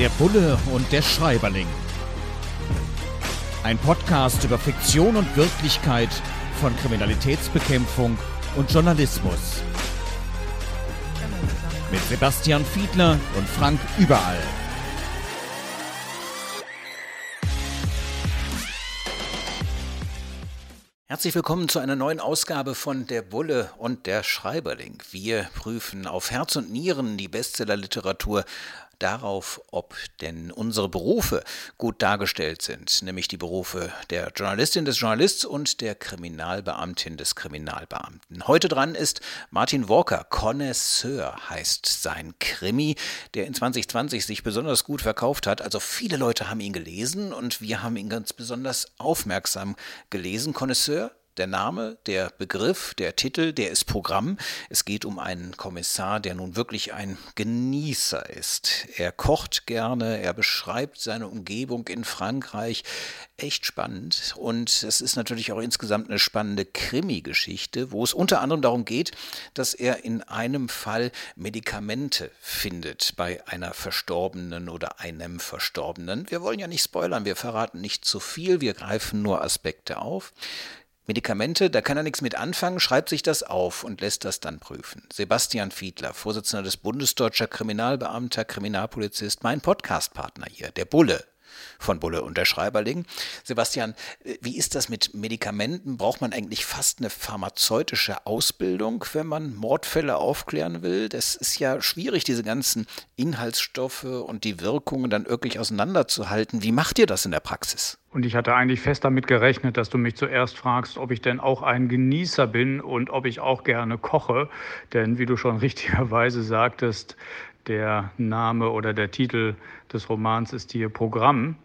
Der Bulle und der Schreiberling. Ein Podcast über Fiktion und Wirklichkeit von Kriminalitätsbekämpfung und Journalismus. Mit Sebastian Fiedler und Frank Überall. Herzlich willkommen zu einer neuen Ausgabe von Der Bulle und der Schreiberling. Wir prüfen auf Herz und Nieren die Bestsellerliteratur darauf, ob denn unsere Berufe gut dargestellt sind, nämlich die Berufe der Journalistin des Journalists und der Kriminalbeamtin des Kriminalbeamten. Heute dran ist Martin Walker, Connoisseur heißt sein Krimi, der in 2020 sich besonders gut verkauft hat. Also viele Leute haben ihn gelesen und wir haben ihn ganz besonders aufmerksam gelesen. Connoisseur der Name, der Begriff, der Titel, der ist Programm. Es geht um einen Kommissar, der nun wirklich ein Genießer ist. Er kocht gerne, er beschreibt seine Umgebung in Frankreich. Echt spannend. Und es ist natürlich auch insgesamt eine spannende Krimi-Geschichte, wo es unter anderem darum geht, dass er in einem Fall Medikamente findet bei einer Verstorbenen oder einem Verstorbenen. Wir wollen ja nicht spoilern, wir verraten nicht zu viel, wir greifen nur Aspekte auf. Medikamente, da kann er nichts mit anfangen, schreibt sich das auf und lässt das dann prüfen. Sebastian Fiedler, Vorsitzender des Bundesdeutscher Kriminalbeamter, Kriminalpolizist, mein Podcastpartner hier, der Bulle von Bulle und der Schreiberling. Sebastian, äh, wie ist das mit Medikamenten? Braucht man eigentlich fast eine pharmazeutische Ausbildung, wenn man Mordfälle aufklären will? Das ist ja schwierig, diese ganzen Inhaltsstoffe und die Wirkungen dann wirklich auseinanderzuhalten. Wie macht ihr das in der Praxis? Und ich hatte eigentlich fest damit gerechnet, dass du mich zuerst fragst, ob ich denn auch ein Genießer bin und ob ich auch gerne koche. Denn wie du schon richtigerweise sagtest, der Name oder der Titel des Romans ist hier Programm.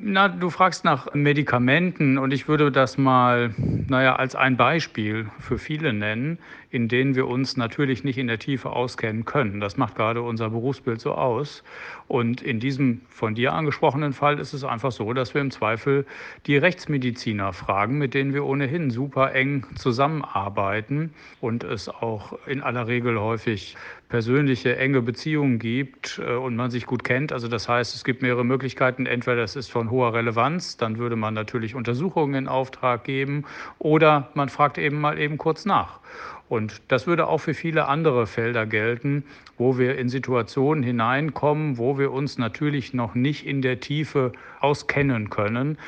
Na, du fragst nach Medikamenten und ich würde das mal, naja, als ein Beispiel für viele nennen, in denen wir uns natürlich nicht in der Tiefe auskennen können. Das macht gerade unser Berufsbild so aus. Und in diesem von dir angesprochenen Fall ist es einfach so, dass wir im Zweifel die Rechtsmediziner fragen, mit denen wir ohnehin super eng zusammenarbeiten und es auch in aller Regel häufig persönliche enge Beziehungen gibt äh, und man sich gut kennt. Also das heißt, es gibt mehrere Möglichkeiten. Entweder das ist von hoher Relevanz, dann würde man natürlich Untersuchungen in Auftrag geben oder man fragt eben mal eben kurz nach. Und das würde auch für viele andere Felder gelten, wo wir in Situationen hineinkommen, wo wir uns natürlich noch nicht in der Tiefe auskennen können.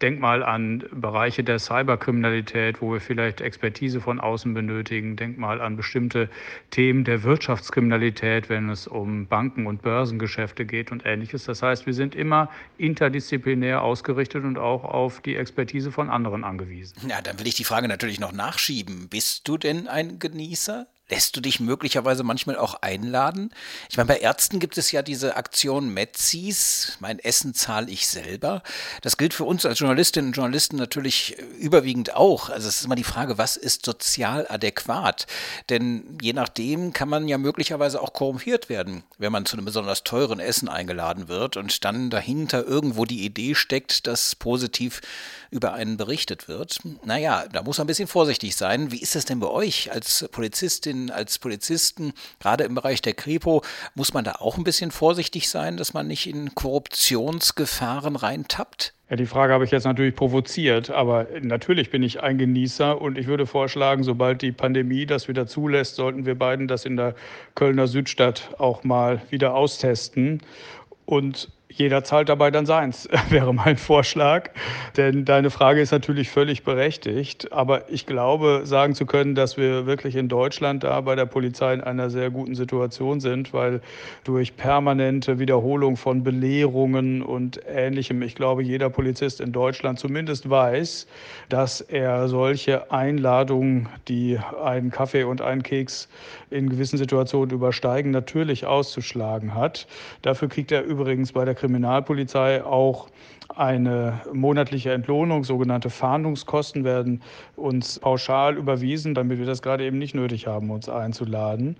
Denk mal an Bereiche der Cyberkriminalität, wo wir vielleicht Expertise von außen benötigen. Denk mal an bestimmte Themen der Wirtschaftskriminalität, wenn es um Banken- und Börsengeschäfte geht und ähnliches. Das heißt, wir sind immer interdisziplinär ausgerichtet und auch auf die Expertise von anderen angewiesen. Ja, dann will ich die Frage natürlich noch nachschieben. Bist du denn ein ein Genießer. Lässt du dich möglicherweise manchmal auch einladen? Ich meine, bei Ärzten gibt es ja diese Aktion Metzis, mein Essen zahle ich selber. Das gilt für uns als Journalistinnen und Journalisten natürlich überwiegend auch. Also es ist immer die Frage, was ist sozial adäquat? Denn je nachdem kann man ja möglicherweise auch korrumpiert werden, wenn man zu einem besonders teuren Essen eingeladen wird und dann dahinter irgendwo die Idee steckt, dass positiv über einen berichtet wird. Naja, da muss man ein bisschen vorsichtig sein. Wie ist das denn bei euch als Polizistin? Polizistin, als Polizisten, gerade im Bereich der Kripo, muss man da auch ein bisschen vorsichtig sein, dass man nicht in Korruptionsgefahren reintappt? Ja, die Frage habe ich jetzt natürlich provoziert, aber natürlich bin ich ein Genießer und ich würde vorschlagen, sobald die Pandemie das wieder zulässt, sollten wir beiden das in der Kölner Südstadt auch mal wieder austesten. Und jeder zahlt dabei dann seins, wäre mein Vorschlag. Denn deine Frage ist natürlich völlig berechtigt. Aber ich glaube, sagen zu können, dass wir wirklich in Deutschland da bei der Polizei in einer sehr guten Situation sind, weil durch permanente Wiederholung von Belehrungen und Ähnlichem, ich glaube, jeder Polizist in Deutschland zumindest weiß, dass er solche Einladungen, die einen Kaffee und einen Keks in gewissen Situationen übersteigen, natürlich auszuschlagen hat. Dafür kriegt er übrigens bei der Kriminalpolizei auch eine monatliche Entlohnung, sogenannte Fahndungskosten werden uns pauschal überwiesen, damit wir das gerade eben nicht nötig haben, uns einzuladen.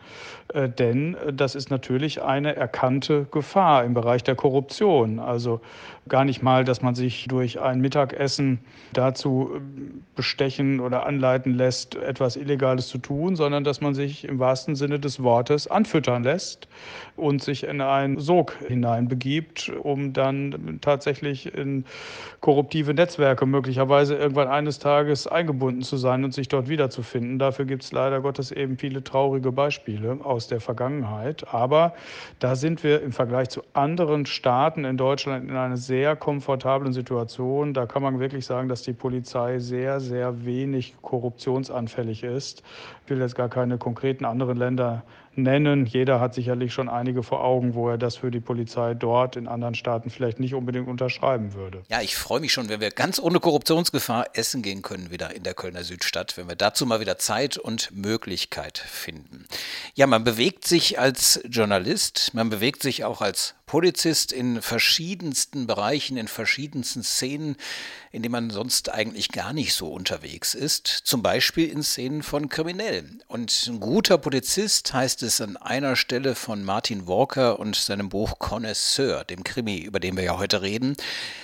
Äh, denn das ist natürlich eine erkannte Gefahr im Bereich der Korruption. Also gar nicht mal, dass man sich durch ein Mittagessen dazu äh, bestechen oder anleiten lässt, etwas Illegales zu tun, sondern dass man sich im wahrsten Sinne des Wortes anfüttern lässt und sich in einen Sog hineinbegibt, um dann tatsächlich in korruptive Netzwerke möglicherweise irgendwann eines Tages eingebunden zu sein und sich dort wiederzufinden. Dafür gibt es leider Gottes eben viele traurige Beispiele aus der Vergangenheit. Aber da sind wir im Vergleich zu anderen Staaten in Deutschland in einer sehr komfortablen Situation. Da kann man wirklich sagen, dass die Polizei sehr, sehr wenig korruptionsanfällig ist. Ich will jetzt gar keine konkreten anderen Länder nennen. Jeder hat sicherlich schon einige vor Augen, wo er das für die Polizei dort in anderen Staaten vielleicht nicht unbedingt unterschreiben würde. Ja, ich freue mich schon, wenn wir ganz ohne Korruptionsgefahr essen gehen können wieder in der Kölner Südstadt, wenn wir dazu mal wieder Zeit und Möglichkeit finden. Ja, man bewegt sich als Journalist, man bewegt sich auch als Polizist in verschiedensten Bereichen, in verschiedensten Szenen, in denen man sonst eigentlich gar nicht so unterwegs ist. Zum Beispiel in Szenen von Kriminellen. Und ein guter Polizist heißt es an einer Stelle von Martin Walker und seinem Buch Connoisseur, dem Krimi, über den wir ja heute reden.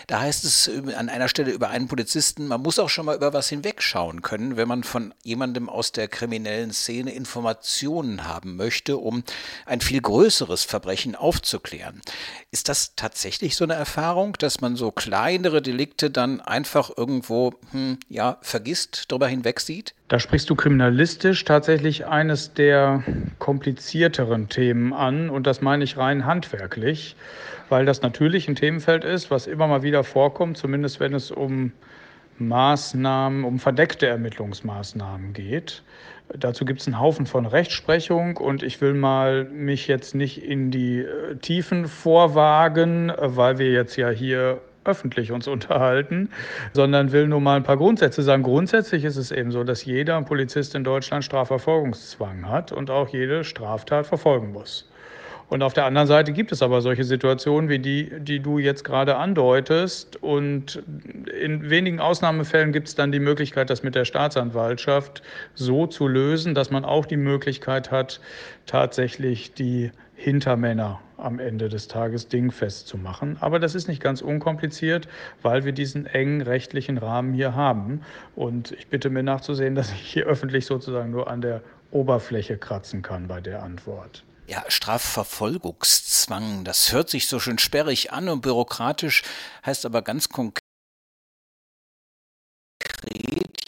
Da heißt es an einer Stelle über einen Polizisten, man muss auch schon mal über was hinwegschauen können, wenn man von jemandem aus der kriminellen Szene Informationen haben möchte, um ein viel größeres Verbrechen aufzuklären. Ist das tatsächlich so eine Erfahrung, dass man so kleinere Delikte dann einfach irgendwo hm, ja, vergisst, darüber hinweg sieht? Da sprichst du kriminalistisch tatsächlich eines der komplizierteren Themen an und das meine ich rein handwerklich, weil das natürlich ein Themenfeld ist, was immer mal wieder vorkommt, zumindest wenn es um Maßnahmen, um verdeckte Ermittlungsmaßnahmen geht. Dazu gibt es einen Haufen von Rechtsprechung und ich will mal mich jetzt nicht in die äh, Tiefen vorwagen, weil wir jetzt ja hier öffentlich uns unterhalten, sondern will nur mal ein paar Grundsätze sagen. Grundsätzlich ist es eben so, dass jeder Polizist in Deutschland Strafverfolgungszwang hat und auch jede Straftat verfolgen muss. Und auf der anderen Seite gibt es aber solche Situationen wie die, die du jetzt gerade andeutest. Und in wenigen Ausnahmefällen gibt es dann die Möglichkeit, das mit der Staatsanwaltschaft so zu lösen, dass man auch die Möglichkeit hat, tatsächlich die Hintermänner am Ende des Tages dingfest zu machen. Aber das ist nicht ganz unkompliziert, weil wir diesen engen rechtlichen Rahmen hier haben. Und ich bitte mir nachzusehen, dass ich hier öffentlich sozusagen nur an der Oberfläche kratzen kann bei der Antwort. Ja, Strafverfolgungszwang, das hört sich so schön sperrig an und bürokratisch, heißt aber ganz konkret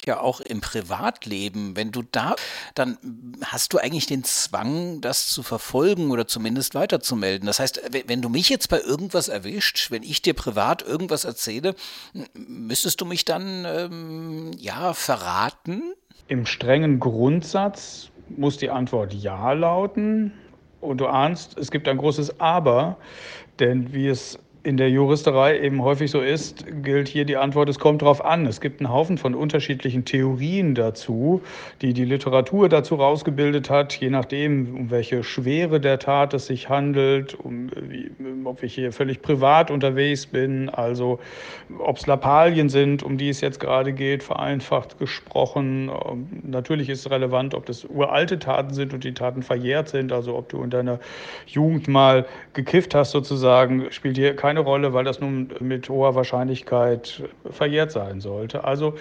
ja auch im Privatleben, wenn du da, dann hast du eigentlich den Zwang, das zu verfolgen oder zumindest weiterzumelden. Das heißt, wenn du mich jetzt bei irgendwas erwischt, wenn ich dir privat irgendwas erzähle, müsstest du mich dann ähm, ja verraten? Im strengen Grundsatz muss die Antwort ja lauten. Und du ahnst, es gibt ein großes Aber, denn wie es in der Juristerei eben häufig so ist, gilt hier die Antwort, es kommt drauf an. Es gibt einen Haufen von unterschiedlichen Theorien dazu, die die Literatur dazu rausgebildet hat, je nachdem, um welche Schwere der Tat es sich handelt, um, wie, ob ich hier völlig privat unterwegs bin, also ob es Lappalien sind, um die es jetzt gerade geht, vereinfacht gesprochen. Natürlich ist es relevant, ob das uralte Taten sind und die Taten verjährt sind, also ob du in deiner Jugend mal gekifft hast sozusagen, spielt hier keine keine Rolle, weil das nun mit hoher Wahrscheinlichkeit verjährt sein sollte. Also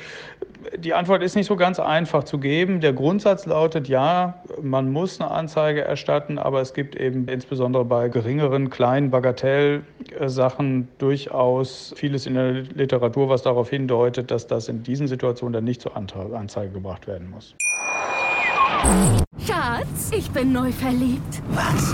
die Antwort ist nicht so ganz einfach zu geben. Der Grundsatz lautet ja, man muss eine Anzeige erstatten, aber es gibt eben insbesondere bei geringeren, kleinen Bagatellsachen durchaus vieles in der Literatur, was darauf hindeutet, dass das in diesen Situationen dann nicht zur Anzeige gebracht werden muss. Schatz, ich bin neu verliebt. Was?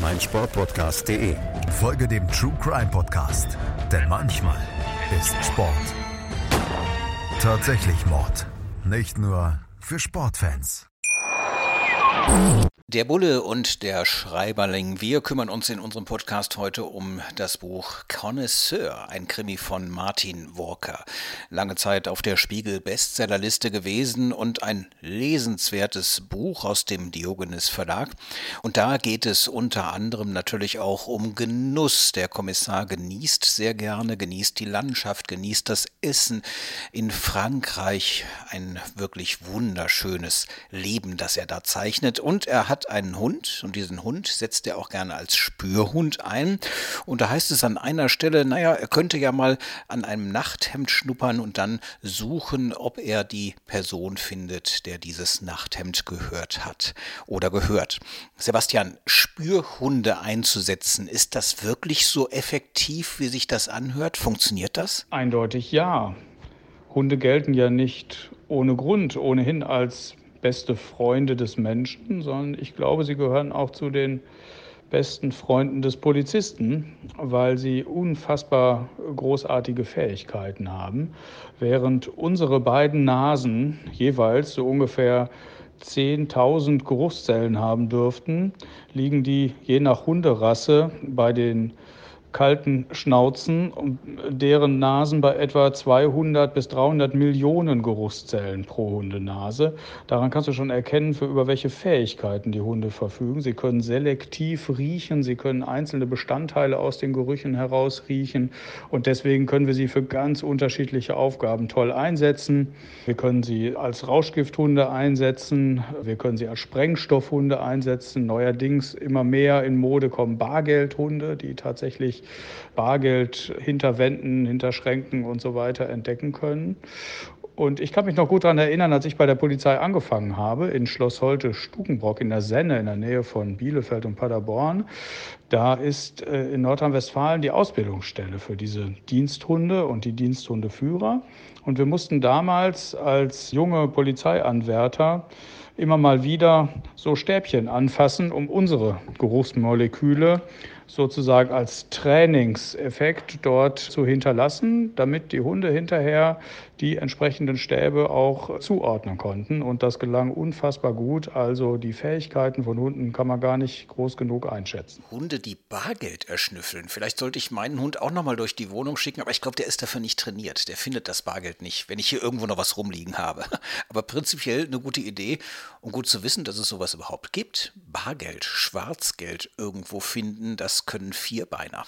meinsportpodcast.de. Folge dem True Crime Podcast, denn manchmal ist Sport tatsächlich Mord. Nicht nur für Sportfans. Der Bulle und der Schreiberling. Wir kümmern uns in unserem Podcast heute um das Buch Connoisseur, ein Krimi von Martin Walker. Lange Zeit auf der Spiegel Bestsellerliste gewesen und ein lesenswertes Buch aus dem Diogenes Verlag. Und da geht es unter anderem natürlich auch um Genuss. Der Kommissar genießt sehr gerne, genießt die Landschaft, genießt das Essen in Frankreich. Ein wirklich wunderschönes Leben, das er da zeichnet. Und er hat einen Hund und diesen Hund setzt er auch gerne als Spürhund ein. Und da heißt es an einer Stelle, naja, er könnte ja mal an einem Nachthemd schnuppern und dann suchen, ob er die Person findet, der dieses Nachthemd gehört hat oder gehört. Sebastian, Spürhunde einzusetzen, ist das wirklich so effektiv, wie sich das anhört? Funktioniert das? Eindeutig ja. Hunde gelten ja nicht ohne Grund ohnehin als beste Freunde des Menschen, sondern ich glaube, sie gehören auch zu den besten Freunden des Polizisten, weil sie unfassbar großartige Fähigkeiten haben, während unsere beiden Nasen jeweils so ungefähr 10.000 Geruchszellen haben dürften, liegen die je nach Hunderasse bei den kalten Schnauzen deren Nasen bei etwa 200 bis 300 Millionen Geruchszellen pro Hundenase. Daran kannst du schon erkennen, für über welche Fähigkeiten die Hunde verfügen. Sie können selektiv riechen, sie können einzelne Bestandteile aus den Gerüchen heraus riechen und deswegen können wir sie für ganz unterschiedliche Aufgaben toll einsetzen. Wir können sie als Rauschgifthunde einsetzen, wir können sie als Sprengstoffhunde einsetzen. Neuerdings immer mehr in Mode kommen Bargeldhunde, die tatsächlich Bargeld hinter Wänden, hinter Schränken und so weiter entdecken können. Und ich kann mich noch gut daran erinnern, als ich bei der Polizei angefangen habe, in Schloss Holte-Stukenbrock in der Senne, in der Nähe von Bielefeld und Paderborn. Da ist äh, in Nordrhein-Westfalen die Ausbildungsstelle für diese Diensthunde und die Diensthundeführer. Und wir mussten damals als junge Polizeianwärter immer mal wieder so Stäbchen anfassen, um unsere Geruchsmoleküle sozusagen als Trainingseffekt dort zu hinterlassen, damit die Hunde hinterher die entsprechenden Stäbe auch zuordnen konnten. Und das gelang unfassbar gut. Also die Fähigkeiten von Hunden kann man gar nicht groß genug einschätzen. Hunde, die Bargeld erschnüffeln. Vielleicht sollte ich meinen Hund auch nochmal durch die Wohnung schicken, aber ich glaube, der ist dafür nicht trainiert. Der findet das Bargeld nicht, wenn ich hier irgendwo noch was rumliegen habe. Aber prinzipiell eine gute Idee und gut zu wissen, dass es sowas überhaupt gibt. Bargeld, Schwarzgeld irgendwo finden, das können Vierbeiner.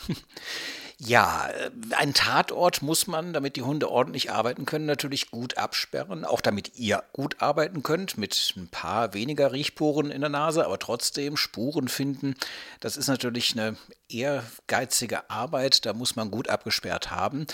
Ja, äh, ein Tatort muss man, damit die Hunde ordentlich arbeiten können, natürlich gut absperren. Auch damit ihr gut arbeiten könnt, mit ein paar weniger Riechporen in der Nase, aber trotzdem Spuren finden. Das ist natürlich eine ehrgeizige Arbeit, da muss man gut abgesperrt haben.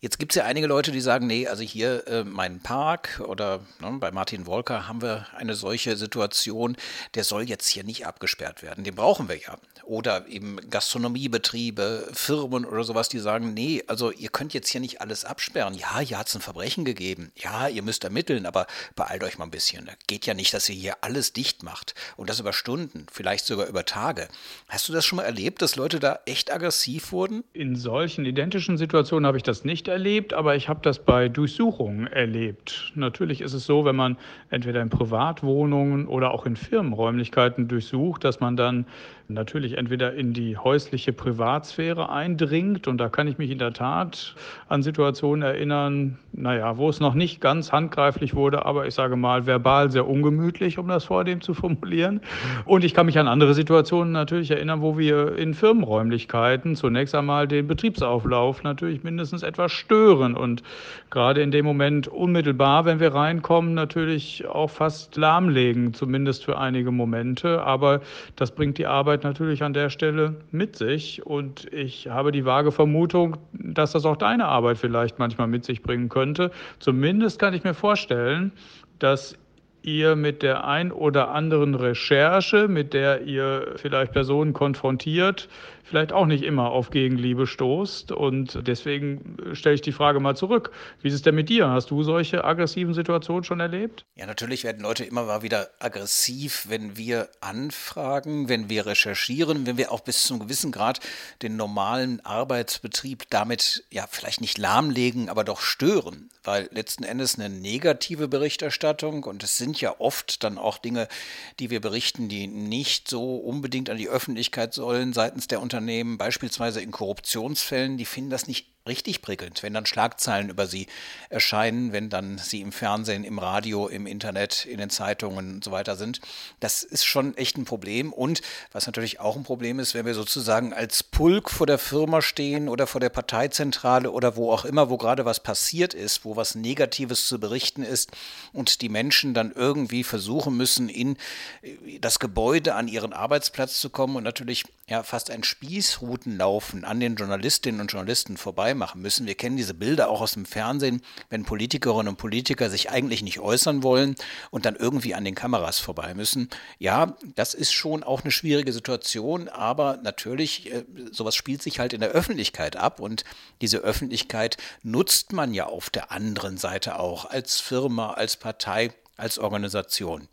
Jetzt gibt es ja einige Leute, die sagen, nee, also hier äh, mein Park oder ne, bei Martin Wolker haben wir eine solche Situation, der soll jetzt hier nicht abgesperrt werden. Den brauchen wir ja. Oder eben Gastronomiebetriebe, Firmen oder sowas, die sagen, nee, also ihr könnt jetzt hier nicht alles absperren. Ja, hier hat es ein Verbrechen gegeben. Ja, ihr müsst ermitteln, aber beeilt euch mal ein bisschen. Geht ja nicht, dass ihr hier alles dicht macht. Und das über Stunden, vielleicht sogar über Tage. Hast du das schon mal erlebt, dass Leute da echt aggressiv wurden? In solchen identischen Situationen habe ich das nicht erlebt, aber ich habe das bei Durchsuchungen erlebt. Natürlich ist es so, wenn man entweder in Privatwohnungen oder auch in Firmenräumlichkeiten durchsucht, dass man dann natürlich entweder in die häusliche Privatsphäre eindringt und da kann ich mich in der Tat an Situationen erinnern, naja, wo es noch nicht ganz handgreiflich wurde, aber ich sage mal verbal sehr ungemütlich, um das vor dem zu formulieren. Und ich kann mich an andere Situationen natürlich erinnern, wo wir in Firmenräumlichkeiten zunächst einmal den Betriebsauflauf natürlich mindestens etwas stören und gerade in dem Moment unmittelbar, wenn wir reinkommen, natürlich auch fast lahmlegen, zumindest für einige Momente. Aber das bringt die Arbeit natürlich an der Stelle mit sich und ich habe die vage Vermutung, dass das auch deine Arbeit vielleicht manchmal mit sich bringen könnte. Zumindest kann ich mir vorstellen, dass ihr mit der ein oder anderen Recherche, mit der ihr vielleicht Personen konfrontiert, vielleicht auch nicht immer auf Gegenliebe stoßt. Und deswegen stelle ich die Frage mal zurück. Wie ist es denn mit dir? Hast du solche aggressiven Situationen schon erlebt? Ja, natürlich werden Leute immer mal wieder aggressiv, wenn wir anfragen, wenn wir recherchieren, wenn wir auch bis zu einem gewissen Grad den normalen Arbeitsbetrieb damit ja vielleicht nicht lahmlegen, aber doch stören. Weil letzten Endes eine negative Berichterstattung und es sind ja oft dann auch Dinge, die wir berichten, die nicht so unbedingt an die Öffentlichkeit sollen seitens der Unternehmen Unternehmen, beispielsweise in Korruptionsfällen, die finden das nicht richtig prickelnd, wenn dann Schlagzeilen über sie erscheinen, wenn dann sie im Fernsehen, im Radio, im Internet, in den Zeitungen und so weiter sind. Das ist schon echt ein Problem. Und was natürlich auch ein Problem ist, wenn wir sozusagen als Pulk vor der Firma stehen oder vor der Parteizentrale oder wo auch immer, wo gerade was passiert ist, wo was Negatives zu berichten ist und die Menschen dann irgendwie versuchen müssen, in das Gebäude an ihren Arbeitsplatz zu kommen und natürlich ja fast ein Spießrutenlaufen an den Journalistinnen und Journalisten vorbei machen müssen. Wir kennen diese Bilder auch aus dem Fernsehen, wenn Politikerinnen und Politiker sich eigentlich nicht äußern wollen und dann irgendwie an den Kameras vorbei müssen. Ja, das ist schon auch eine schwierige Situation, aber natürlich, äh, sowas spielt sich halt in der Öffentlichkeit ab und diese Öffentlichkeit nutzt man ja auf der anderen Seite auch als Firma, als Partei, als Organisation.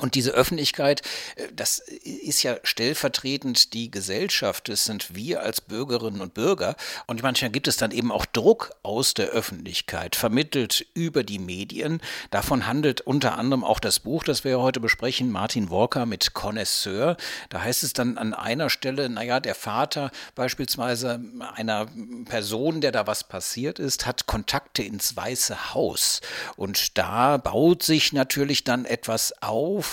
Und diese Öffentlichkeit, äh, das ist ja stellvertretend die Gesellschaft, das sind wir als Bürgerinnen und Bürger. Und manchmal gibt es dann eben auch Druck aus der Öffentlichkeit, vermittelt über die Medien. Davon handelt unter anderem auch das Buch, das wir heute besprechen, Martin Walker mit Connoisseur. Da heißt es dann an einer Stelle, naja, der Vater beispielsweise einer Person, der da was passiert ist, hat Kontakte ins Weiße Haus. Und da baut sich natürlich dann etwas auf,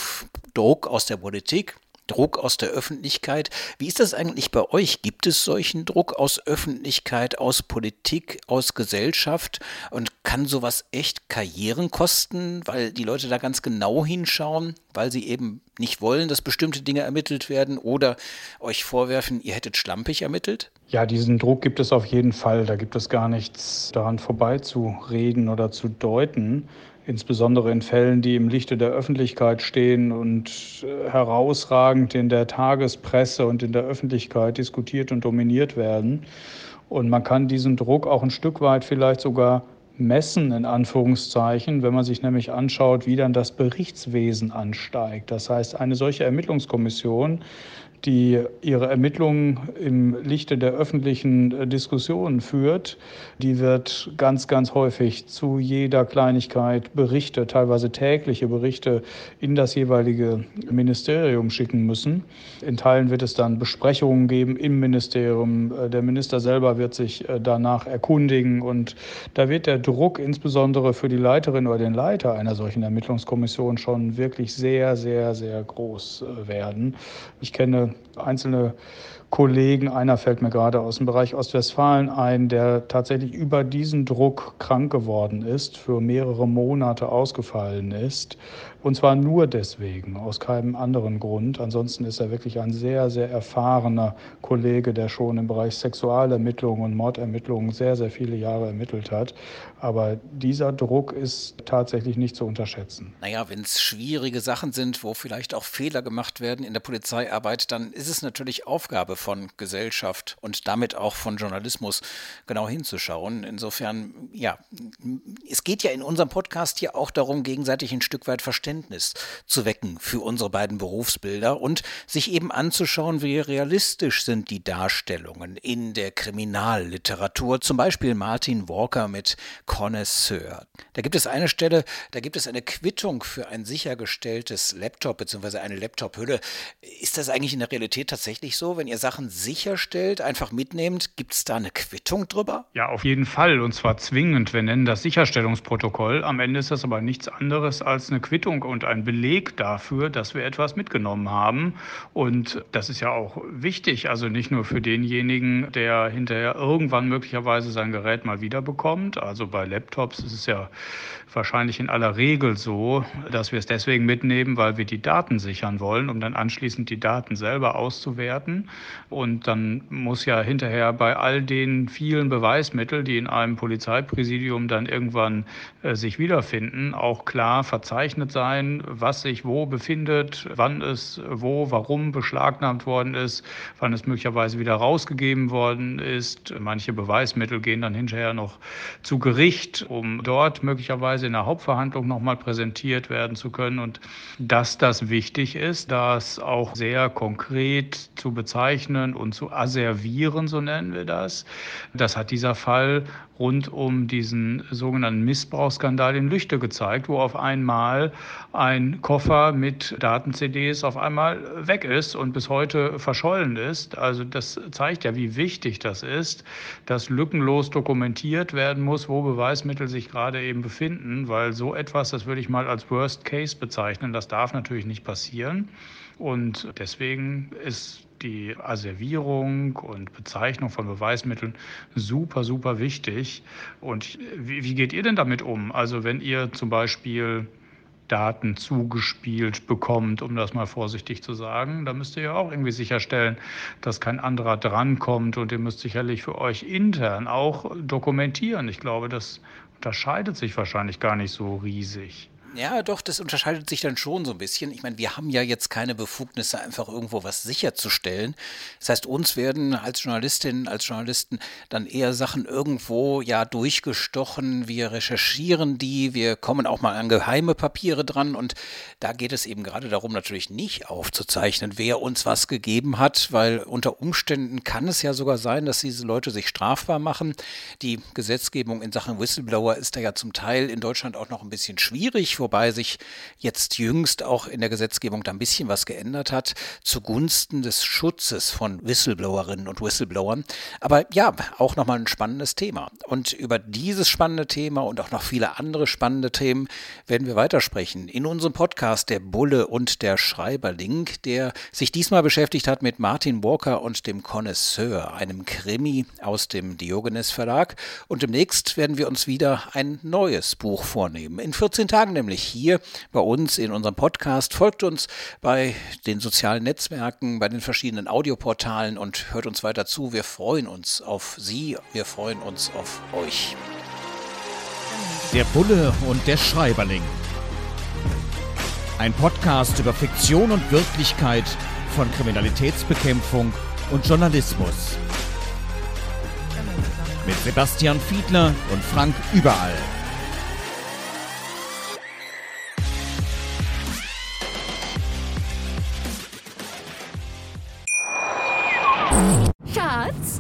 Druck aus der Politik, Druck aus der Öffentlichkeit. Wie ist das eigentlich bei euch? Gibt es solchen Druck aus Öffentlichkeit, aus Politik, aus Gesellschaft? Und kann sowas echt Karrieren kosten, weil die Leute da ganz genau hinschauen, weil sie eben nicht wollen, dass bestimmte Dinge ermittelt werden oder euch vorwerfen, ihr hättet schlampig ermittelt? Ja, diesen Druck gibt es auf jeden Fall. Da gibt es gar nichts daran vorbeizureden oder zu deuten insbesondere in Fällen, die im Lichte der Öffentlichkeit stehen und äh, herausragend in der Tagespresse und in der Öffentlichkeit diskutiert und dominiert werden. Und man kann diesen Druck auch ein Stück weit vielleicht sogar messen, in Anführungszeichen, wenn man sich nämlich anschaut, wie dann das Berichtswesen ansteigt. Das heißt, eine solche Ermittlungskommission die ihre Ermittlungen im Lichte der öffentlichen äh, Diskussion führt, die wird ganz, ganz häufig zu jeder Kleinigkeit Berichte, teilweise tägliche Berichte in das jeweilige Ministerium schicken müssen. In Teilen wird es dann Besprechungen geben im Ministerium. Äh, der Minister selber wird sich äh, danach erkundigen und da wird der Druck insbesondere für die Leiterin oder den Leiter einer solchen Ermittlungskommission schon wirklich sehr, sehr, sehr groß werden. Ich kenne einzelne Kollegen, einer fällt mir gerade aus dem Bereich Ostwestfalen ein, der tatsächlich über diesen Druck krank geworden ist, für mehrere Monate ausgefallen ist. Und zwar nur deswegen, aus keinem anderen Grund. Ansonsten ist er wirklich ein sehr, sehr erfahrener Kollege, der schon im Bereich Sexualermittlungen und Mordermittlungen sehr, sehr viele Jahre ermittelt hat. Aber dieser Druck ist tatsächlich nicht zu unterschätzen. Naja, wenn es schwierige Sachen sind, wo vielleicht auch Fehler gemacht werden in der Polizeiarbeit, dann ist es natürlich Aufgabe von Gesellschaft und damit auch von Journalismus genau hinzuschauen. Insofern, ja, es geht ja in unserem Podcast hier auch darum, gegenseitig ein Stück weit Verständnis zu wecken für unsere beiden Berufsbilder und sich eben anzuschauen, wie realistisch sind die Darstellungen in der Kriminalliteratur. Zum Beispiel Martin Walker mit Connoisseur. Da gibt es eine Stelle, da gibt es eine Quittung für ein sichergestelltes Laptop bzw. eine Laptop-Hülle. Ist das eigentlich in der Realität tatsächlich so? Wenn ihr Sachen sicherstellt, einfach mitnehmt, gibt es da eine Quittung drüber? Ja, auf jeden Fall und zwar zwingend. Wir nennen das Sicherstellungsprotokoll. Am Ende ist das aber nichts anderes als eine Quittung und ein Beleg dafür, dass wir etwas mitgenommen haben. Und das ist ja auch wichtig, also nicht nur für denjenigen, der hinterher irgendwann möglicherweise sein Gerät mal wiederbekommt, also bei Laptops ist es ja wahrscheinlich in aller Regel so, dass wir es deswegen mitnehmen, weil wir die Daten sichern wollen, um dann anschließend die Daten selber auszuwerten. Und dann muss ja hinterher bei all den vielen Beweismitteln, die in einem Polizeipräsidium dann irgendwann äh, sich wiederfinden, auch klar verzeichnet sein, was sich wo befindet, wann es wo, warum beschlagnahmt worden ist, wann es möglicherweise wieder rausgegeben worden ist. Manche Beweismittel gehen dann hinterher noch zu Gericht, um dort möglicherweise in der Hauptverhandlung nochmal präsentiert werden zu können. Und dass das wichtig ist, das auch sehr konkret zu bezeichnen und zu asservieren, so nennen wir das. Das hat dieser Fall rund um diesen sogenannten Missbrauchsskandal in Lüchte gezeigt, wo auf einmal ein Koffer mit Daten-CDs auf einmal weg ist und bis heute verschollen ist. Also das zeigt ja, wie wichtig das ist, dass lückenlos dokumentiert werden muss, wo Beweismittel sich gerade eben befinden, weil so etwas, das würde ich mal als Worst Case bezeichnen, das darf natürlich nicht passieren. Und deswegen ist die Asservierung und Bezeichnung von Beweismitteln super, super wichtig. Und wie, wie geht ihr denn damit um? Also wenn ihr zum Beispiel Daten zugespielt bekommt, um das mal vorsichtig zu sagen. Da müsst ihr ja auch irgendwie sicherstellen, dass kein anderer drankommt und ihr müsst sicherlich für euch intern auch dokumentieren. Ich glaube, das unterscheidet sich wahrscheinlich gar nicht so riesig. Ja, doch, das unterscheidet sich dann schon so ein bisschen. Ich meine, wir haben ja jetzt keine Befugnisse, einfach irgendwo was sicherzustellen. Das heißt, uns werden als Journalistinnen, als Journalisten dann eher Sachen irgendwo ja durchgestochen. Wir recherchieren die, wir kommen auch mal an geheime Papiere dran und da geht es eben gerade darum, natürlich nicht aufzuzeichnen, wer uns was gegeben hat, weil unter Umständen kann es ja sogar sein, dass diese Leute sich strafbar machen. Die Gesetzgebung in Sachen Whistleblower ist da ja zum Teil in Deutschland auch noch ein bisschen schwierig wobei sich jetzt jüngst auch in der Gesetzgebung da ein bisschen was geändert hat, zugunsten des Schutzes von Whistleblowerinnen und Whistleblowern. Aber ja, auch nochmal ein spannendes Thema. Und über dieses spannende Thema und auch noch viele andere spannende Themen werden wir weitersprechen in unserem Podcast Der Bulle und der Schreiberling, der sich diesmal beschäftigt hat mit Martin Walker und dem Connoisseur, einem Krimi aus dem Diogenes Verlag. Und demnächst werden wir uns wieder ein neues Buch vornehmen. In 14 Tagen nämlich nämlich hier bei uns in unserem Podcast. Folgt uns bei den sozialen Netzwerken, bei den verschiedenen Audioportalen und hört uns weiter zu. Wir freuen uns auf Sie, wir freuen uns auf euch. Der Bulle und der Schreiberling. Ein Podcast über Fiktion und Wirklichkeit von Kriminalitätsbekämpfung und Journalismus. Mit Sebastian Fiedler und Frank Überall.